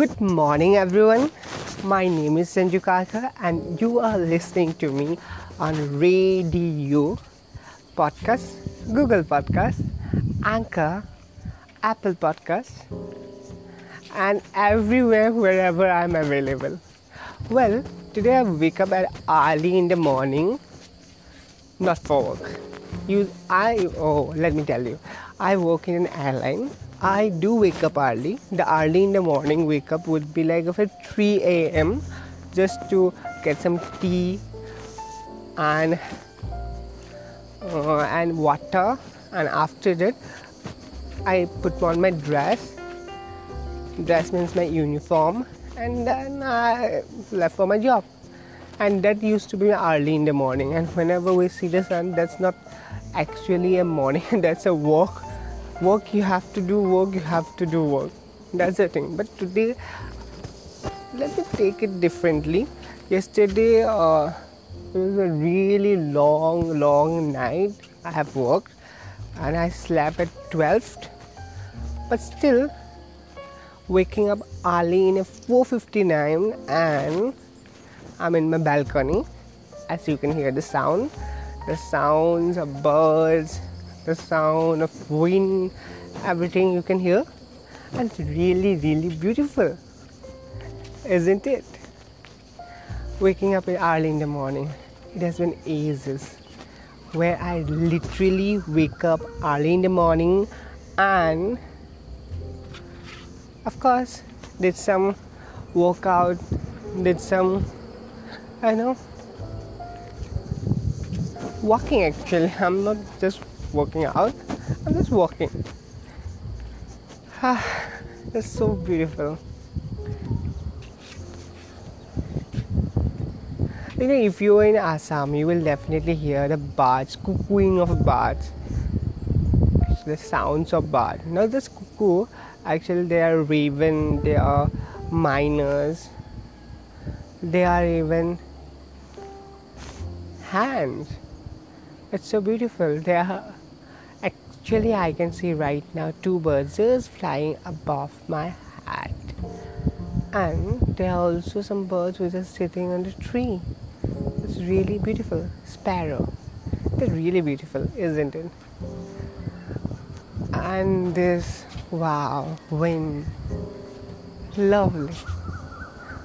Good morning, everyone. My name is Sanju Karkar, and you are listening to me on radio, podcast, Google Podcast, Anchor, Apple Podcast, and everywhere wherever I'm available. Well, today I wake up at early in the morning, not for work. You, I oh, let me tell you, I work in an airline I do wake up early. The early in the morning wake up would be like at 3 a.m. just to get some tea and uh, and water. And after that, I put on my dress. Dress means my uniform, and then I left for my job. And that used to be early in the morning. And whenever we see the sun, that's not actually a morning. that's a walk work you have to do work you have to do work. That's the thing. But today let me take it differently. Yesterday uh, it was a really long long night. I have worked and i slept at 12 but still waking up early in a 4.59 and i'm in my balcony. As you can hear the sound the sounds of birds the sound of wind, everything you can hear. And it's really, really beautiful, isn't it? Waking up early in the morning, it has been ages where I literally wake up early in the morning and, of course, did some workout, did some, I know, walking actually. I'm not just working out. I'm just walking. Ah, that's so beautiful. You know, if you're in Assam, you will definitely hear the birds, cuckooing of birds, the sounds of birds. Not just cuckoo, actually, they are raven, they are mynas, they are even hands. It's so beautiful. They are Actually, I can see right now two birds just flying above my head. And there are also some birds which are sitting on the tree. It's really beautiful. Sparrow. They're really beautiful, isn't it? And this, wow, wind. Lovely.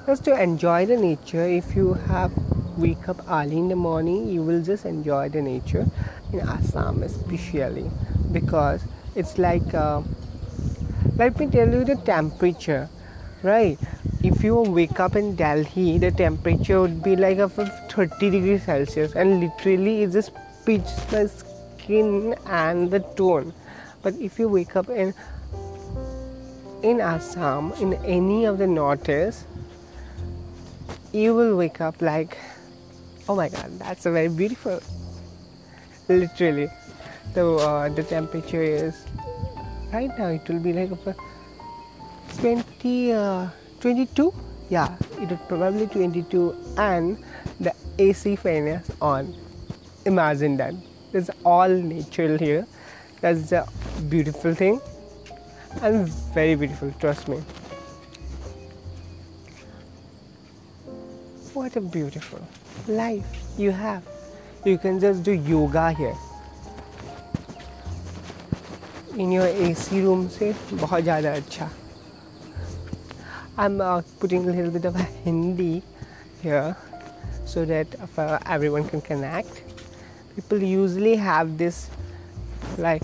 Just to enjoy the nature, if you have wake up early in the morning, you will just enjoy the nature in Assam, especially because it's like uh, let me tell you the temperature right? If you wake up in delhi the temperature would be like of 30 degrees celsius and literally it just pitch the skin and the tone. But if you wake up in in assam in any of the northeast you will wake up like oh my god that's a very beautiful literally. So uh, the temperature is right now it will be like 20 uh, 22 yeah it would probably 22 and the ac fan is on. Imagine that. It's all natural here. That's the beautiful thing. And very beautiful trust me. What a beautiful life you have you can just do yoga here in your AC room से बहुत ज़्यादा अच्छा I'm uh, putting a little bit of a Hindi here so that uh, everyone can connect. People usually have this like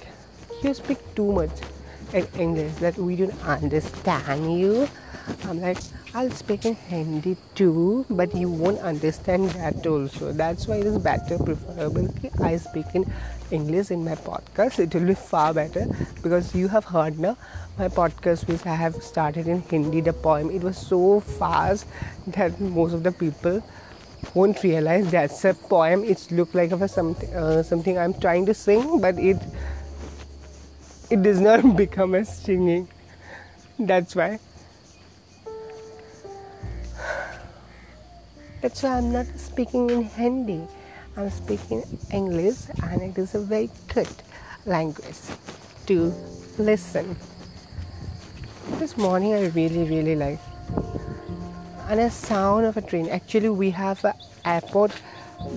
you speak too much in English that we don't understand you. I'm like I'll speak in Hindi too, but you won't understand that also. That's why it is better, preferable I speak in English in my podcast. It will be far better because you have heard now my podcast which I have started in Hindi. The poem it was so fast that most of the people won't realize that's a poem. It look like a something uh, something I'm trying to sing, but it it does not become a singing. That's why. That's why I'm not speaking in Hindi. I'm speaking English, and it is a very good language to listen. This morning, I really, really like and a sound of a train. Actually, we have an airport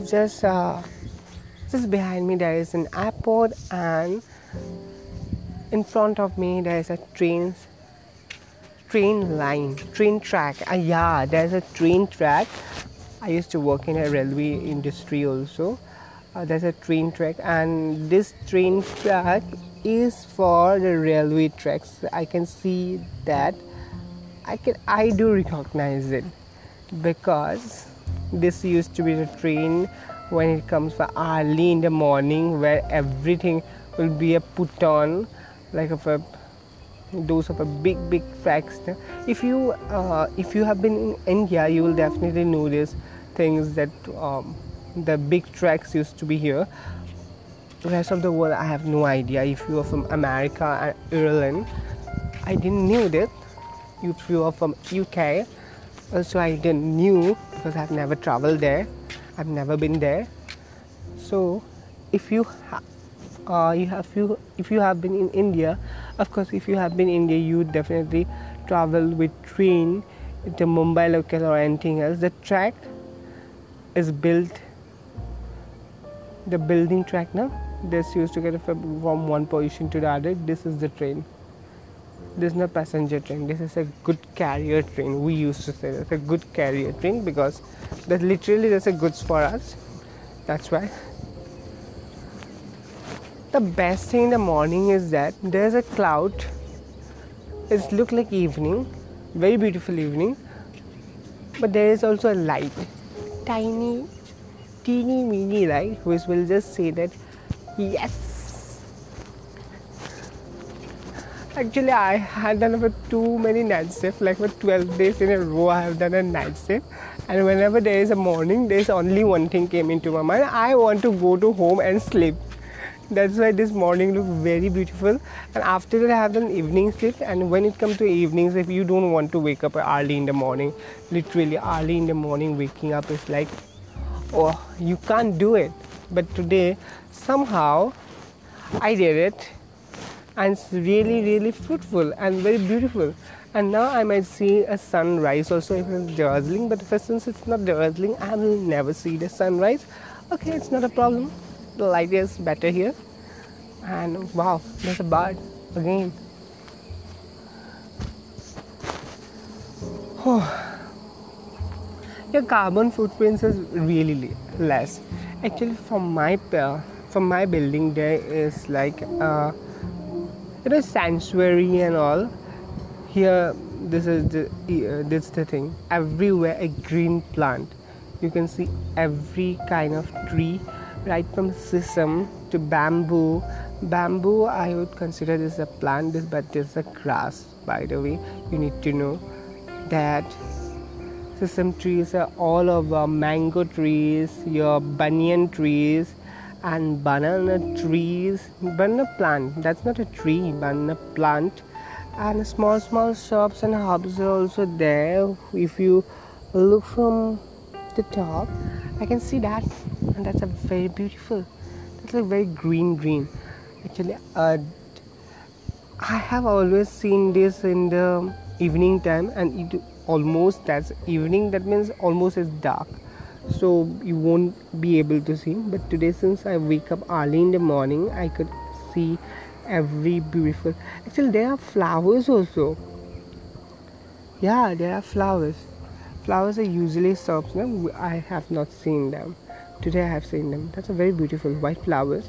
just uh, just behind me. There is an airport, and in front of me there is a train train line, train track. Uh, yeah, there's a train track. I used to work in a railway industry also. Uh, there's a train track, and this train track is for the railway tracks. I can see that I can I do recognize it because this used to be the train when it comes for early in the morning where everything will be a put on like of a those of a big big tracks if you uh, if you have been in india you will definitely notice things that um, the big tracks used to be here the rest of the world i have no idea if you are from america and ireland i didn't know that if you are from UK. Also, I didn't knew because I've never traveled there. I've never been there. So, if you ha- uh, you have you if you have been in India, of course, if you have been in India, you definitely travel with train to Mumbai local or anything else. The track is built. The building track now. This used to get from one position to the other. This is the train this is not passenger train this is a good carrier train we used to say that's a good carrier train because that literally there's a goods for us that's why the best thing in the morning is that there's a cloud it look like evening very beautiful evening but there is also a light tiny teeny weeny light which will just say that yes Actually, I had done for too many night shifts, like for 12 days in a row, I have done a night shift. And whenever there is a morning, there's only one thing came into my mind I want to go to home and sleep. That's why this morning looked very beautiful. And after that, I have an evening shift. And when it comes to evenings, if you don't want to wake up early in the morning, literally early in the morning, waking up is like, oh, you can't do it. But today, somehow, I did it and it's really really fruitful and very beautiful and now I might see a sunrise also if it's dazzling but since it's not dazzling I will never see the sunrise okay it's not a problem the light is better here. And wow there's a bird again. Oh. your carbon footprint is really less. Actually from my from my building there is like uh, it is sanctuary and all. Here this is the uh, this the thing. Everywhere a green plant. You can see every kind of tree right from sesame to bamboo. Bamboo i would consider this a plant but this is a grass by the way. You need to know that sesame trees are all over mango trees your banyan trees and banana trees. Banana plant that's not a tree banana plant. And small small shops and hubs are also there. If you look from the top i can see that and that's a very beautiful that's a very green green. Actually uh, i have always seen this in the evening time and it almost that's evening that means almost is dark. So you won't be able to see. But today since i wake up early in the morning i could see every beautiful actually there are flowers also. Yeah there are flowers. Flowers are usually soft no? i have not seen them today i have seen them. That's a very beautiful white flowers.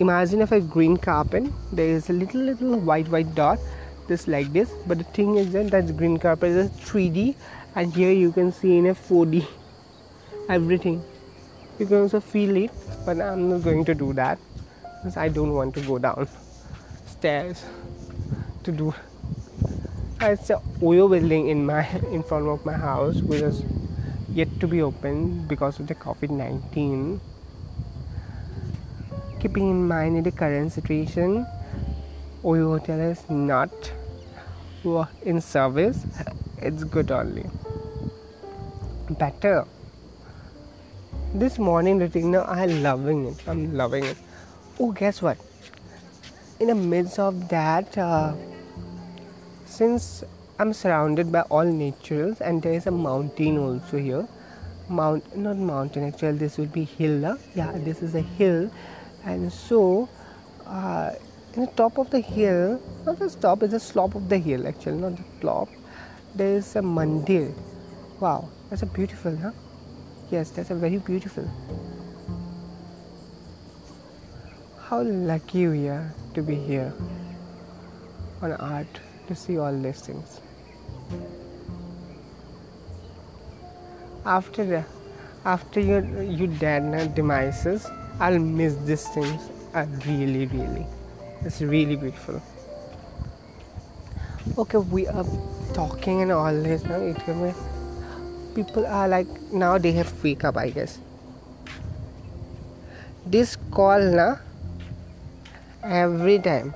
Imagine if a green carpet there is a little little white white dot just like this. But the thing is that that green carpet is 3d and here you can see in a 4d everything. You can also feel it but i'm not going to do that because i don't want to go down stairs to do. It's a oyo building in my in front of my house which is yet to be opened because of the covid-19 keeping in mind the current situation oyo hotel is not in service. It's good only. Better. This morning routine i'm loving it. I'm loving it. Oh guess what? In the midst of that uh, since I'm surrounded by all naturals, and there is a mountain also here. Mount, not mountain actually. This will be hill. Yeah, this is a hill, and so uh, in the top of the hill, not the top, it's the slope of the hill actually, not the top. There is a mandir. Wow, that's a beautiful, huh? Yes, that's a very beautiful. How lucky we are to be here on art to see all these things. After the, after your your dad uh, demises, I'll miss these things. I really, really. It's really beautiful. Okay, we are talking and all this now. It people are like now they have wake up, I guess. This call na every time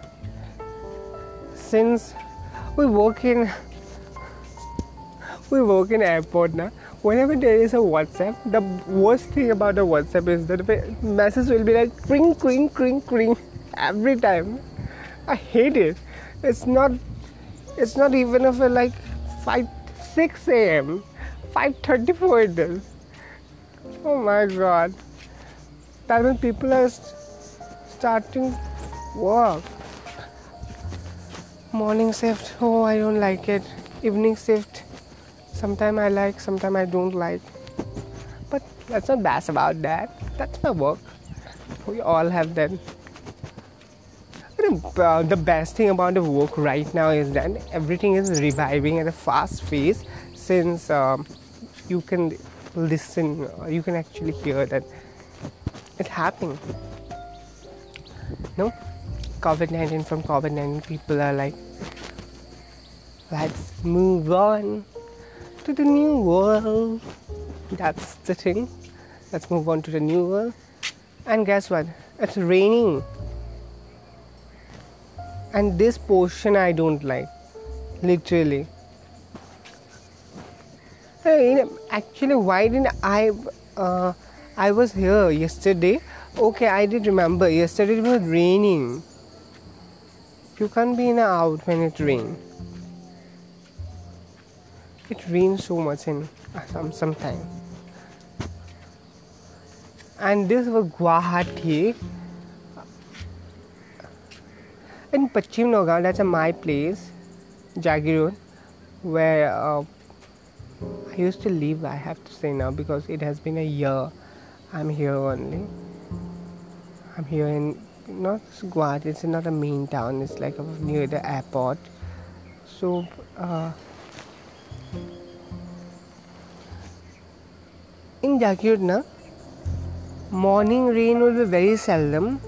since we work in we work in airport now whenever there is a whatsapp the worst thing about the whatsapp is that the message will be like cring cring cring cring every time. I hate it. It's not. It's not even of a like five six a.m. Five thirty-four it is. Oh my god. That when people are starting work. Morning shift. Oh, I don't like it. Evening shift. Sometimes I like. Sometimes I don't like. But let's not bash about that. That's my work. We all have that uh, the best thing about the work right now is that everything is reviving at a fast pace since um, you can listen, you can actually hear that it's happening. No? COVID 19 from COVID 19, people are like, let's move on to the new world. That's the thing. Let's move on to the new world. And guess what? It's raining and this portion I don't like literally actually why didn't I uh, I was here yesterday okay I did remember yesterday it was raining you can't be in a out when it rains it rains so much in some sometime and this was Guwahati in Pachim Nagar, that's my place, Jagir where uh, I used to live. I have to say now because it has been a year. I'm here only. I'm here in not Guwahati. It's not a main town. It's like near the airport. So. Uh, in Jagir, na, morning rain will be very seldom,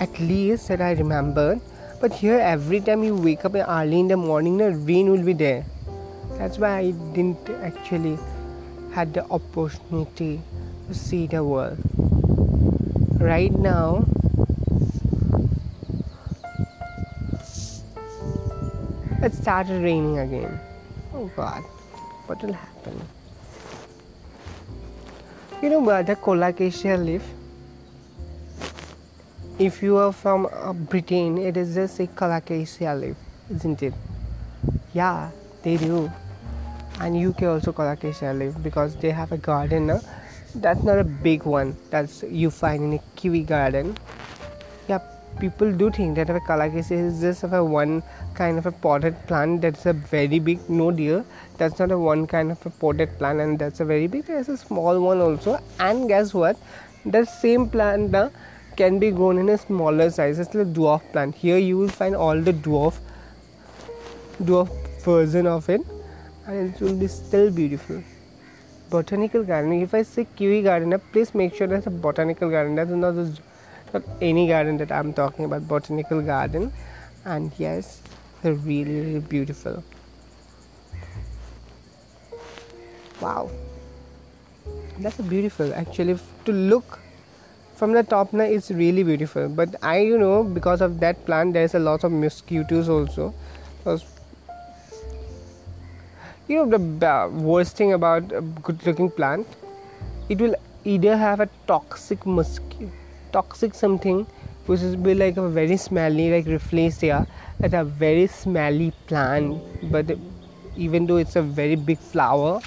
at least that I remember. but here, every time you wake up early in the morning, the rain will be there. That's why I didn't actually had the opportunity to see the world. Right now, it started raining again. Oh God, what will happen? You know the colocasia live? if you are from uh, Britain, it is just a colocasia leaf, isn't it? Yeah, they do. And UK also colocasia leaf because they have a garden. Uh, that's not a big one. That's you find in a kiwi garden. Yeah, people do think that a colocasia is just a one kind of a potted plant that's a very big. No, dear, that's not a one kind of a potted plant, and that's a very big. There's a small one also. And guess what? The same plant. Uh, can be grown in a smaller size. It's like dwarf plant. Here you will find all the dwarf dwarf version of it, and it will be still beautiful. Botanical garden. If I say kiwi garden, please make sure that's a botanical garden. That's not not any garden that I'm talking about. Botanical garden, and yes, they're really really beautiful. Wow, that's beautiful. Actually, to look from the top now it's really beautiful but i you know because of that plant there's a lot of mosquitoes also because you know the worst thing about a good looking plant it will either have a toxic mosquito toxic something which is be like a very smelly like rafflesia that's a very smelly plant but even though it's a very big flower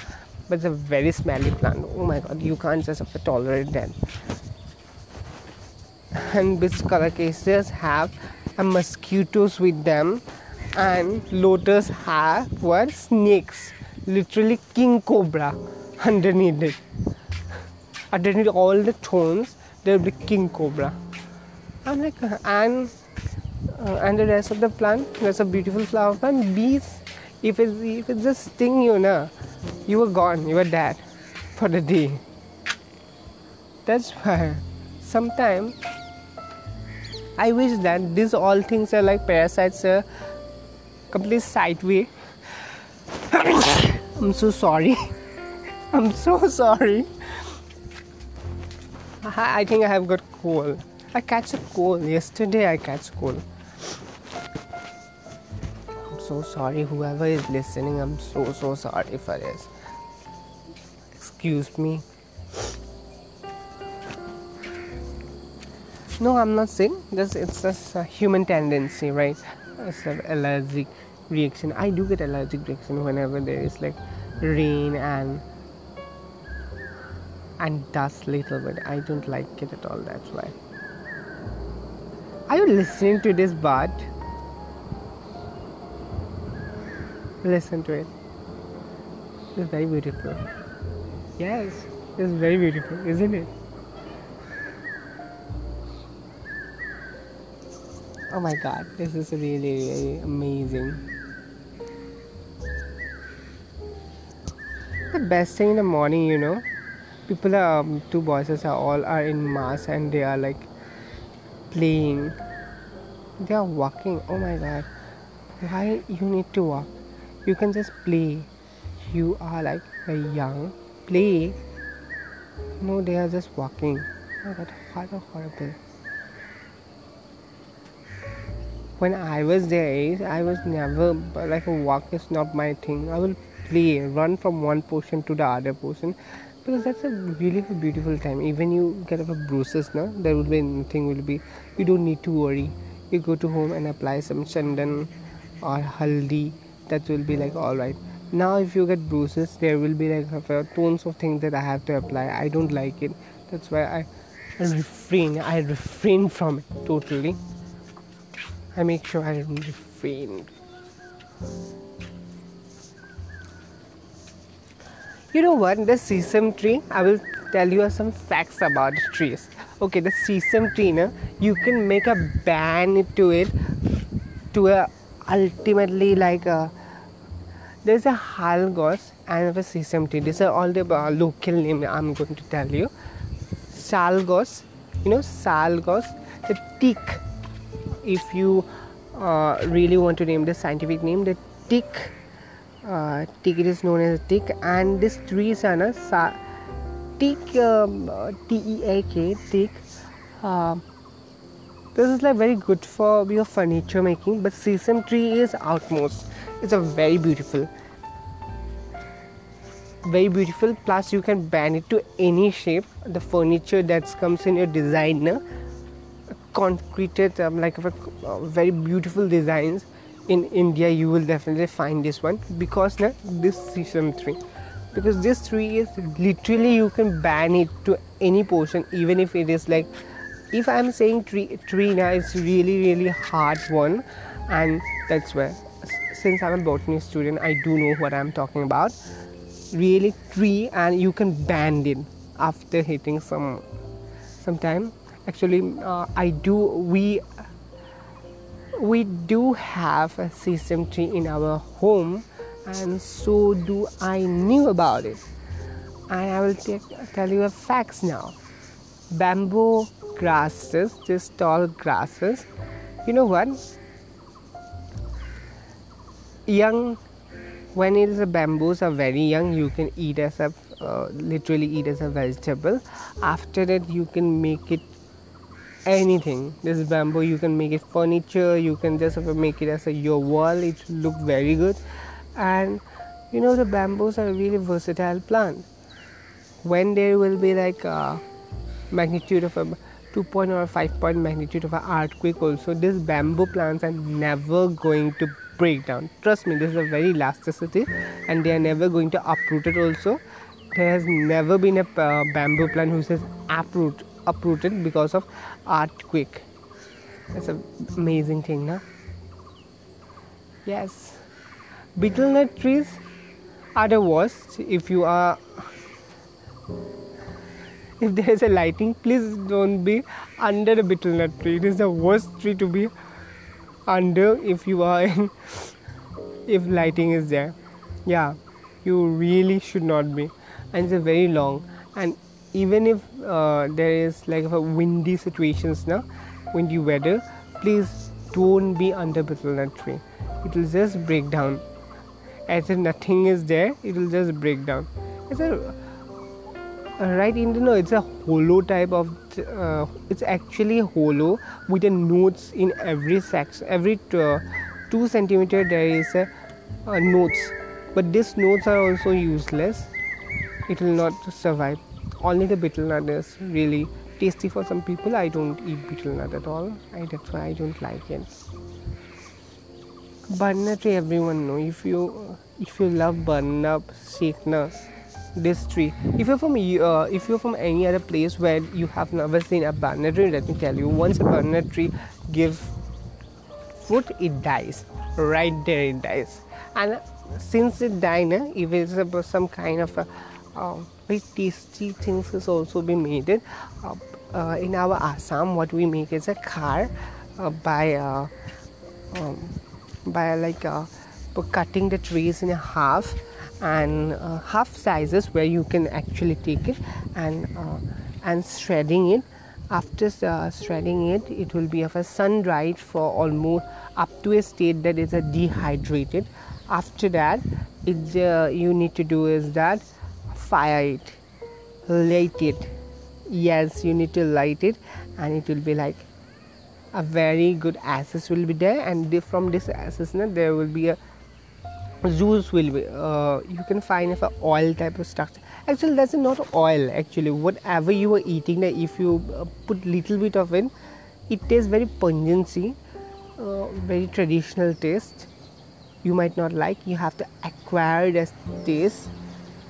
but it's a very smelly plant. Oh my god you can't just tolerate that and this cases have a mosquitoes with them and lotus have what snakes. Literally king cobra underneath it. Underneath all the thorns there will be king cobra i'm like and uh, and the rest of the plant that's a beautiful flower plant bees if it if it just sting you na you were gone you were dead for the day that's why sometimes I wish that these all things are like parasites are complete sideway. I'm so sorry. I'm so sorry. I think I have got cold. I catch a cold. Yesterday I catch cold. I'm so sorry. Whoever is listening, I'm so so sorry for this. Excuse me. No, I'm not sick. Just it's just a human tendency, right? It's an allergic reaction. I do get allergic reaction whenever there is like rain and and dust little bit. I don't like it at all. That's why. Are you listening to this but Listen to it. It's very beautiful. Yes, it's very beautiful, isn't it? oh my god this is really really amazing the best thing in the morning you know people are um, two boys are all are in mass and they are like playing. They are walking. Oh my god. Why you need to walk? You can just play. You are like very young play. No they are just walking. Oh my god how horrible. When I was there, I was never like a walk is not my thing. I will play, run from one portion to the other portion because that's a really a beautiful time. Even you get a bruises, now there will be nothing. Will be you don't need to worry. You go to home and apply some chandan or haldi. That will be like all right. Now, if you get bruises, there will be like a tons of things that I have to apply. I don't like it. That's why I refrain. I refrain from it totally. I make sure I refrain. You know what? The sesame tree, I will tell you some facts about trees. Okay, the sesame tree, na, you can make a band to it to a ultimately like a there's a halgos and a sesame tree. These are all the uh, local name I'm going to tell you. Salgos, you know, salgos, the teak if you uh, really want to name the scientific name the teak uh, teak it is known as teak and this tree is an sa- teak um, t-e-a-k teak. Uh, this is like very good for your furniture making but sesame tree is outmost. It's a very beautiful very beautiful. Plus you can bend it to any shape. The furniture that comes in your designer concreted um, like a, uh, very beautiful designs in India you will definitely find this one because na, this sesame tree because this tree is literally you can ban it to any portion even if it is like if I'm saying tree tree now it's really really hard one and that's where since I'm a botany student I do know what I'm talking about. Really tree and you can ban it after hitting some some time. Actually uh, i do we we do have a sesame tree in our home and so do i knew about it. And i will tell you a facts now. Bamboo grasses just tall grasses you know what? Young when it is a bamboos are very young you can eat as a uh, literally eat as a vegetable. After that you can make it anything. This bamboo you can make it furniture you can just make it as a your wall. It look very good. And you know the bamboos are a really versatile plant. When there will be like a magnitude of a 2 point or 5 point magnitude of an earthquake also these bamboo plants are never going to break down. Trust me this is a very elasticity and they are never going to uproot it also. There has never been a uh, bamboo plant who says uproot uprooted because of earthquake. That's an amazing thing now yes. Betel nut trees are the worst. If you are if there is a lighting please don't be under the betel nut tree. It is the worst tree to be under if you are in if lighting is there. Yeah you really should not be. And it's a very long and even if uh, there is like a windy situations now windy weather please don't be under betel nut tree. It will just break down. As if nothing is there it will just break down. It's a right in no it's a hollow type of uh, it's actually hollow with the notes in every section every uh, two centimeter there is a uh, notes. But these notes are also useless. It will not survive only the betel nut is really tasty for some people. I don't eat betel nut at all. I, that's why i don't like it. Banana tree everyone know. If you if you love banana shakna this tree. If you're from uh, if you're from any other place where you have never seen a banana tree let me tell you once a banana tree gives fruit it dies. Right there it dies. And since it dies if it's some kind of a very tasty things is also be made uh, uh, in our assam what we make is a khar uh, by uh, um, by like uh, cutting the trees in half and half sizes where you can actually take it and and shredding it. After uh, shredding it it will be of a sun dried for almost up to a state that is a dehydrated. After that it uh, you need to do is that fire it light it. Yes you need to light it and it will be like a very good access will be there and from this access there will be a juice will be uh, you can find if a oil type of structure. Actually that's not oil actually. Whatever you are eating if you uh, put little bit of it it tastes very pungency uh, very traditional taste. You might not like you have to acquire this taste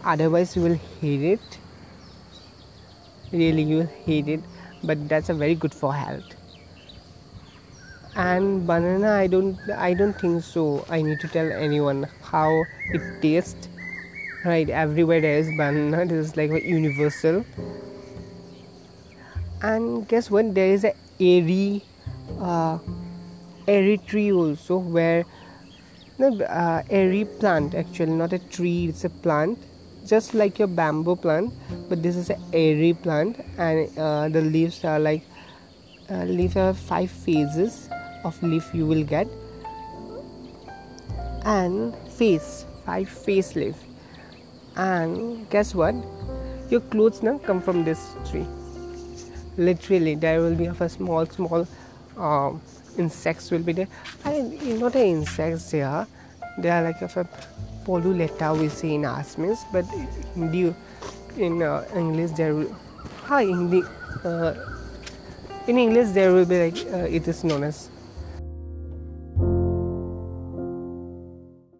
otherwise you will hate it. Really you will hate it. But that's a very good for health. And banana i don't i don't think so. I need to tell anyone how it tastes. Right everywhere there is banana this is like a universal. And guess what? There is a eri uh, eri tree also where no uh, eri plant actually not a tree it's a plant just like your bamboo plant but this is a eri plant and uh, the leaves are like uh, leaves are five phases of leaf you will get. And face five face leaf. And guess what? Your clothes now come from this tree. Literally there will be of a small small uh, insects will be there. And not an insects there they are like of a poluleta we say in Assamese, but in, in uh, English there will, hi, in, the, uh, in English there will be like uh, it is known as